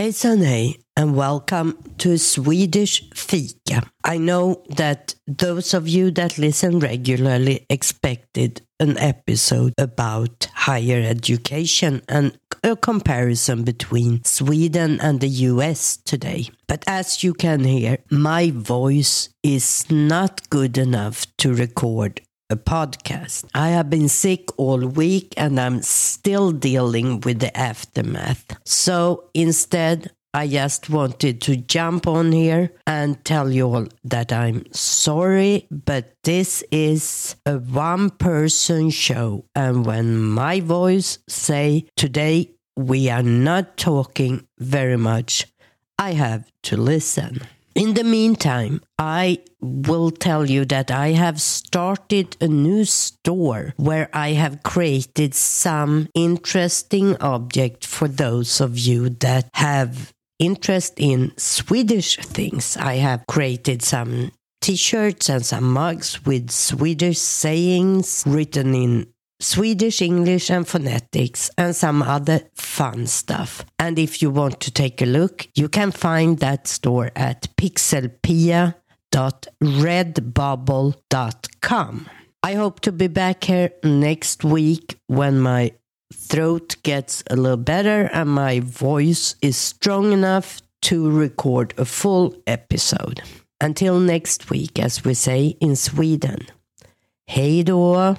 Hejsan hej and welcome to Swedish Fika. I know that those of you that listen regularly expected an episode about higher education and a comparison between Sweden and the US today. But as you can hear, my voice is not good enough to record a podcast. I have been sick all week and I'm still dealing with the aftermath. So instead, I just wanted to jump on here and tell you all that I'm sorry, but this is a one person show. And when my voice say today we are not talking very much, I have to listen. In the meantime, I will tell you that I have started a new store where I have created some interesting object for those of you that have interest in Swedish things. I have created some t-shirts and some mugs with Swedish sayings written in Swedish, English, and phonetics, and some other fun stuff. And if you want to take a look, you can find that store at pixelpia.redbubble.com. I hope to be back here next week when my throat gets a little better and my voice is strong enough to record a full episode. Until next week, as we say in Sweden. Hej då!